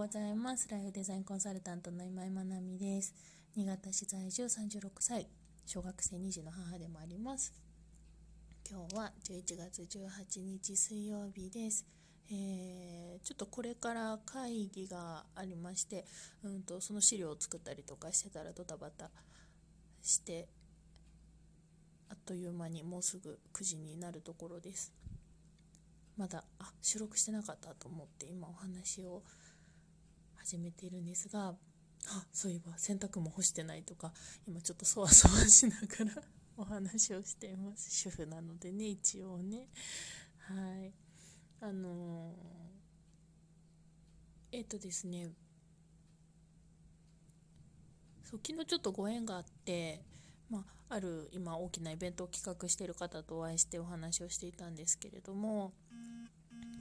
ございます。ライフデザインコンサルタントの今井まなみです。新潟市在住36歳、小学生2児の母でもあります。今日は11月18日水曜日です。えー、ちょっとこれから会議がありまして、うんと、その資料を作ったりとかしてたらドタバタしてあっという間にもうすぐ9時になるところです。まだあ収録してなかったと思って今お話を始めているんですがあそういえば洗濯も干してないとか今ちょっとそわそわしながら お話をしています。主婦なのでね一応ね。はい。あのー、えっ、ー、とですね。そう昨日ちょっとご縁があってまあ、ある今大きなイベントを企画している方とお会いしてお話をしていたんですけれども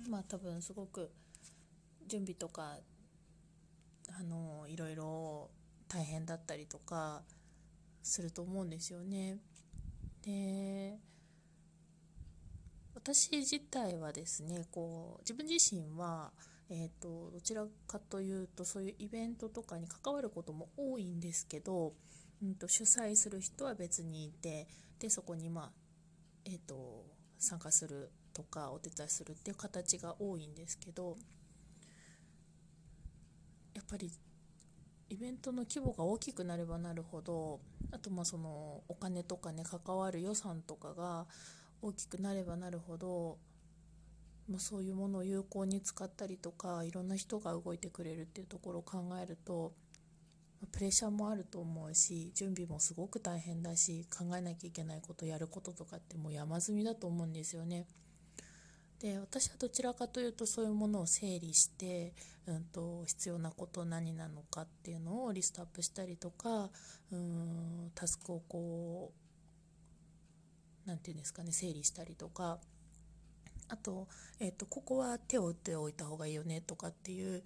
まあ多分すごく準備とかあのいろいろ大変だったりとかすると思うんですよね。で私自体はですねこう自分自身は、えーとどちらかというとそういうイベントとかに関わることも多いんですけどうんと、主催する人は別にいてでそこに、まあえーと、参加するとかお手伝いするっていう形が多いんですけどやっぱりイベントの規模が大きくなればなるほどあとまあそのお金とかね関わる予算とかが大きくなればなるほど、まあ、そういうものを有効に使ったりとかいろんな人が動いてくれるっていうところを考えるとプレッシャーもあると思うし準備もすごく大変だし考えなきゃいけないことやることとかってもう山積みだと思うんですよね。で私はどちらかというとそういうものを整理して、うんと、必要なこと何なのかっていうのをリストアップしたりとかうんタスクをこう何て言うんですかね整理したりとか。あと,、えーとここは手を打っておいた方がいいよねとかっていう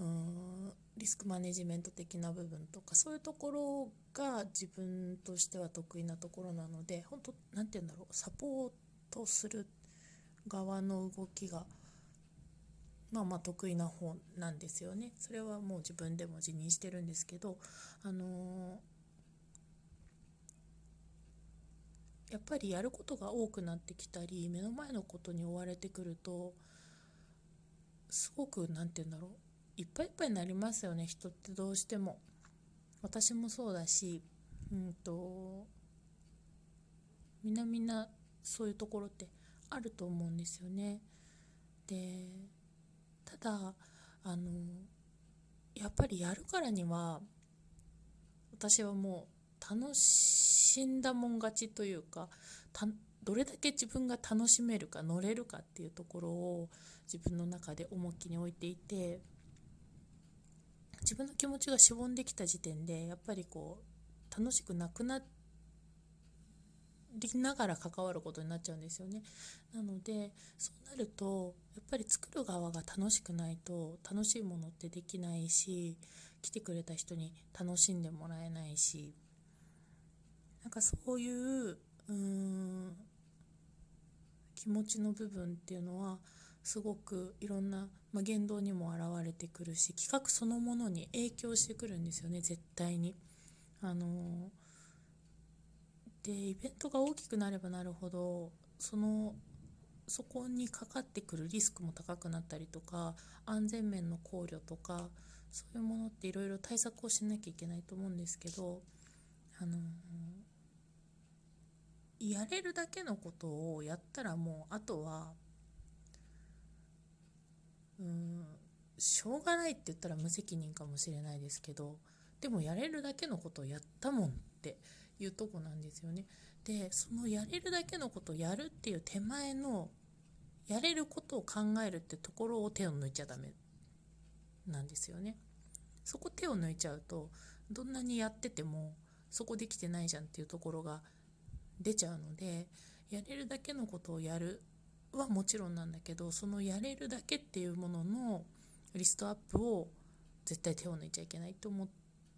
うんリスクマネジメント的な部分とかそういうところが自分としては得意なところなので本当何て言うんだろうサポートする側の動きがまあまあ得意な方なんですよね。それはもう自分でも自認してるんですけどあの、やっぱりやることが多くなってきたり目の前のことに追われてくるとすごく何て言うんだろう。いっぱいいっぱいになりますよね人ってどうしても。私もそうだしうんとみんなみんなそういうところってあると思うんですよね。でただあのやっぱりやるからには私はもう楽しんだもん勝ちというかどれだけ自分が楽しめるか乗れるかっていうところを自分の中で重きに置いていて自分の気持ちがしぼんできた時点でやっぱりこう楽しくなくなってりながら関わることになっちゃうんですよねなのでそうなるとやっぱり作る側が楽しくないと楽しいものってできないし来てくれた人に楽しんでもらえないしなんかそういううーん気持ちの部分っていうのはすごくいろんな、まあ、言動にも表れてくるし企画そのものに影響してくるんですよね絶対に。あのでイベントが大きくなればなるほどそのそこにかかってくるリスクも高くなったりとか安全面の考慮とかそういうものっていろいろ対策をしなきゃいけないと思うんですけどあのやれるだけのことをやったらもうあとはうんしょうがないって言ったら無責任かもしれないですけどでもやれるだけのことをやったもんっていうとこなんですよね。でそのやれるだけのことをやるっていう手前のやれることを考えるってところを手を抜いちゃダメなんですよね。そこ手を抜いちゃうとどんなにやっててもそこできてないじゃんっていうところが出ちゃうのでやれるだけのことをやるはもちろんなんだけどそのやれるだけっていうもののリストアップを絶対手を抜いちゃいけないと思っ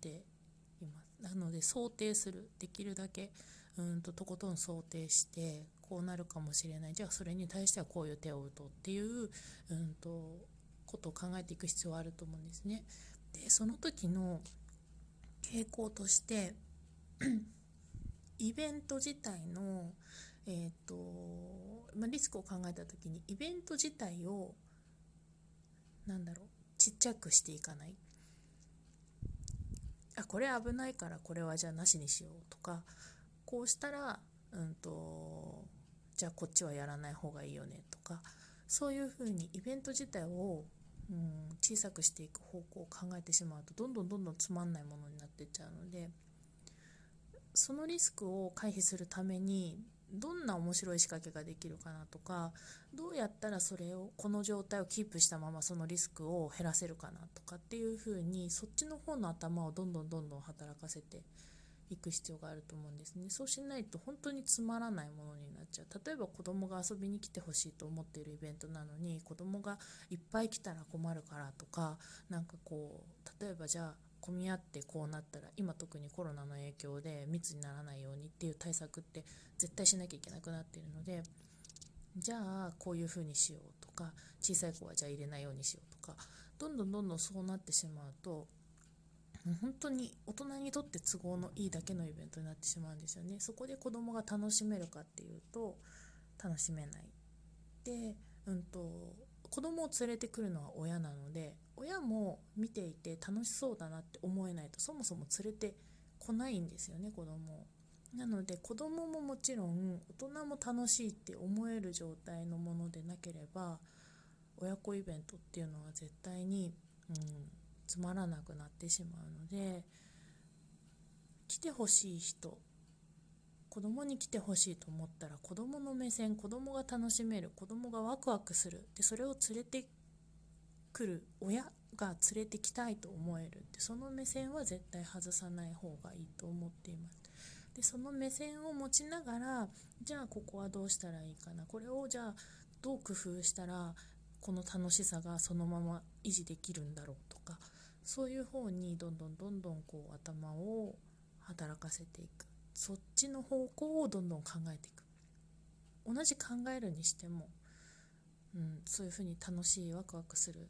てなので想定するできるだけうんととことん想定してこうなるかもしれないじゃあそれに対してはこういう手を打とうっていううんとことを考えていく必要はあると思うんですね。でその時の傾向として イベント自体の、えーとまあ、リスクを考えた時にイベント自体をなんだろうちっちゃくしていかないあこれ危ないからこれはじゃあなしにしようとかこうしたら、うんと、じゃあこっちはやらない方がいいよねとかそういうふうにイベント自体を、うん、小さくしていく方向を考えてしまうとどんどんどんどんつまんないものになっていっちゃうのでそのリスクを回避するためにどんな面白い仕掛けができるかなとかどうやったらそれをこの状態をキープしたままそのリスクを減らせるかなとかっていうふうにそっちの方の頭をどんどんどんどん働かせていく必要があると思うんですね。そうしないと本当につまらないものになっちゃう。例えば子供が遊びに来てほしいと思っているイベントなのに子供がいっぱい来たら困るからとかなんかこう例えばじゃあ混み合ってこうなったら今特にコロナの影響で密にならないようにっていう対策って絶対しなきゃいけなくなっているのでじゃあこういうふうにしようとか小さい子はじゃあ入れないようにしようとかどんどんどんどんそうなってしまうと本当に大人にとって都合のいいだけのイベントになってしまうんですよね。そこで子供が楽しめるかっていうと楽しめない。で、うんと、子供を連れてくるのは親なので親も見ていて楽しそうだなって思えないとそもそも連れてこないんですよね子供なので子供ももちろん大人も楽しいって思える状態のものでなければ親子イベントっていうのは絶対に、うん、つまらなくなってしまうので来てほしい人子供に来てほしいと思ったら子供の目線子供が楽しめる子供がワクワクする。でそれを連れてくる親が連れてきたいと思えるってその目線は絶対外さない方がいいと思っています。でその目線を持ちながらじゃあここはどうしたらいいかな？これをじゃあどう工夫したらこの楽しさがそのまま維持できるんだろうとかそういう方にどんどんどんどんこう頭を働かせていく。そっちの方向をどんどん考えていく。同じ考えるにしても、うん、そういうふうに楽しいワクワクするっ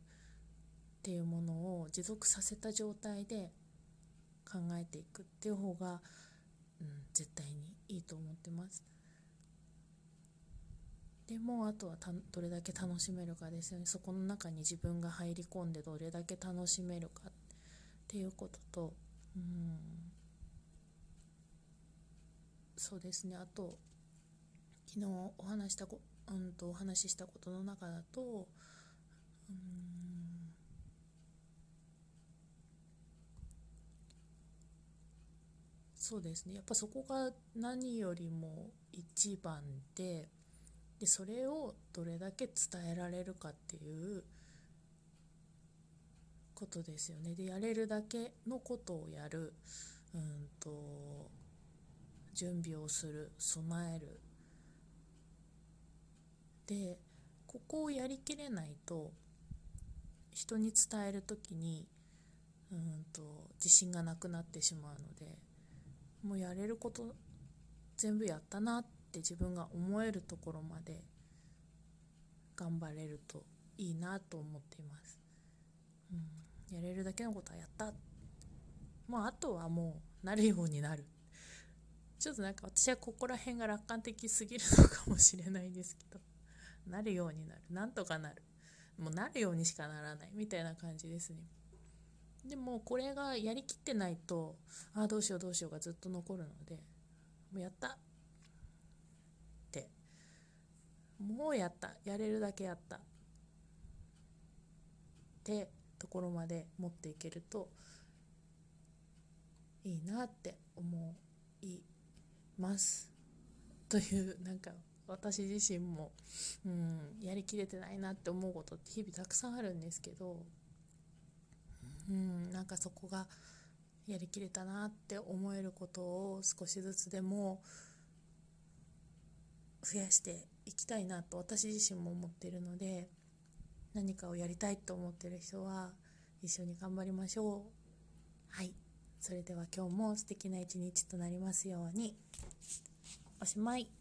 ていうものを持続させた状態で考えていくっていう方が、うん、絶対にいいと思ってます。でもあとはたどれだけ楽しめるかですよね。そこの中に自分が入り込んでどれだけ楽しめるかっていうこととうん。そうですね。あと昨日お話したこ、うんと、お話ししたことの中だとうんそうですね。やっぱそこが何よりも一番ででそれをどれだけ伝えられるかっていうことですよね。でやれるだけのことをやる。うんと準備をする。備える。でここをやりきれないと人に伝える時にうんと自信がなくなってしまうのでもうやれること全部やったなって自分が思えるところまで頑張れるといいなと思っています、うん、やれるだけのことはやった。もうあとはもうなるようになる。ちょっとなんか私はここら辺が楽観的すぎるのかもしれないですけど。なるようになる。なんとかなる。もうなるようにしかならない。みたいな感じですね。でもこれがやりきってないとああどうしようどうしようがずっと残るのでもうやった。って。もうやった。やれるだけやった。ってところまで持っていけるといいなって思います。というなんか私自身も、うん、やりきれてないなって思うことって日々たくさんあるんですけど、うん、なんかそこがやりきれたなって思えることを少しずつでも増やしていきたいなと私自身も思っているので何かをやりたいと思ってる人は一緒に頑張りましょう。はい。それでは今日も素敵な一日となりますように。おしまい。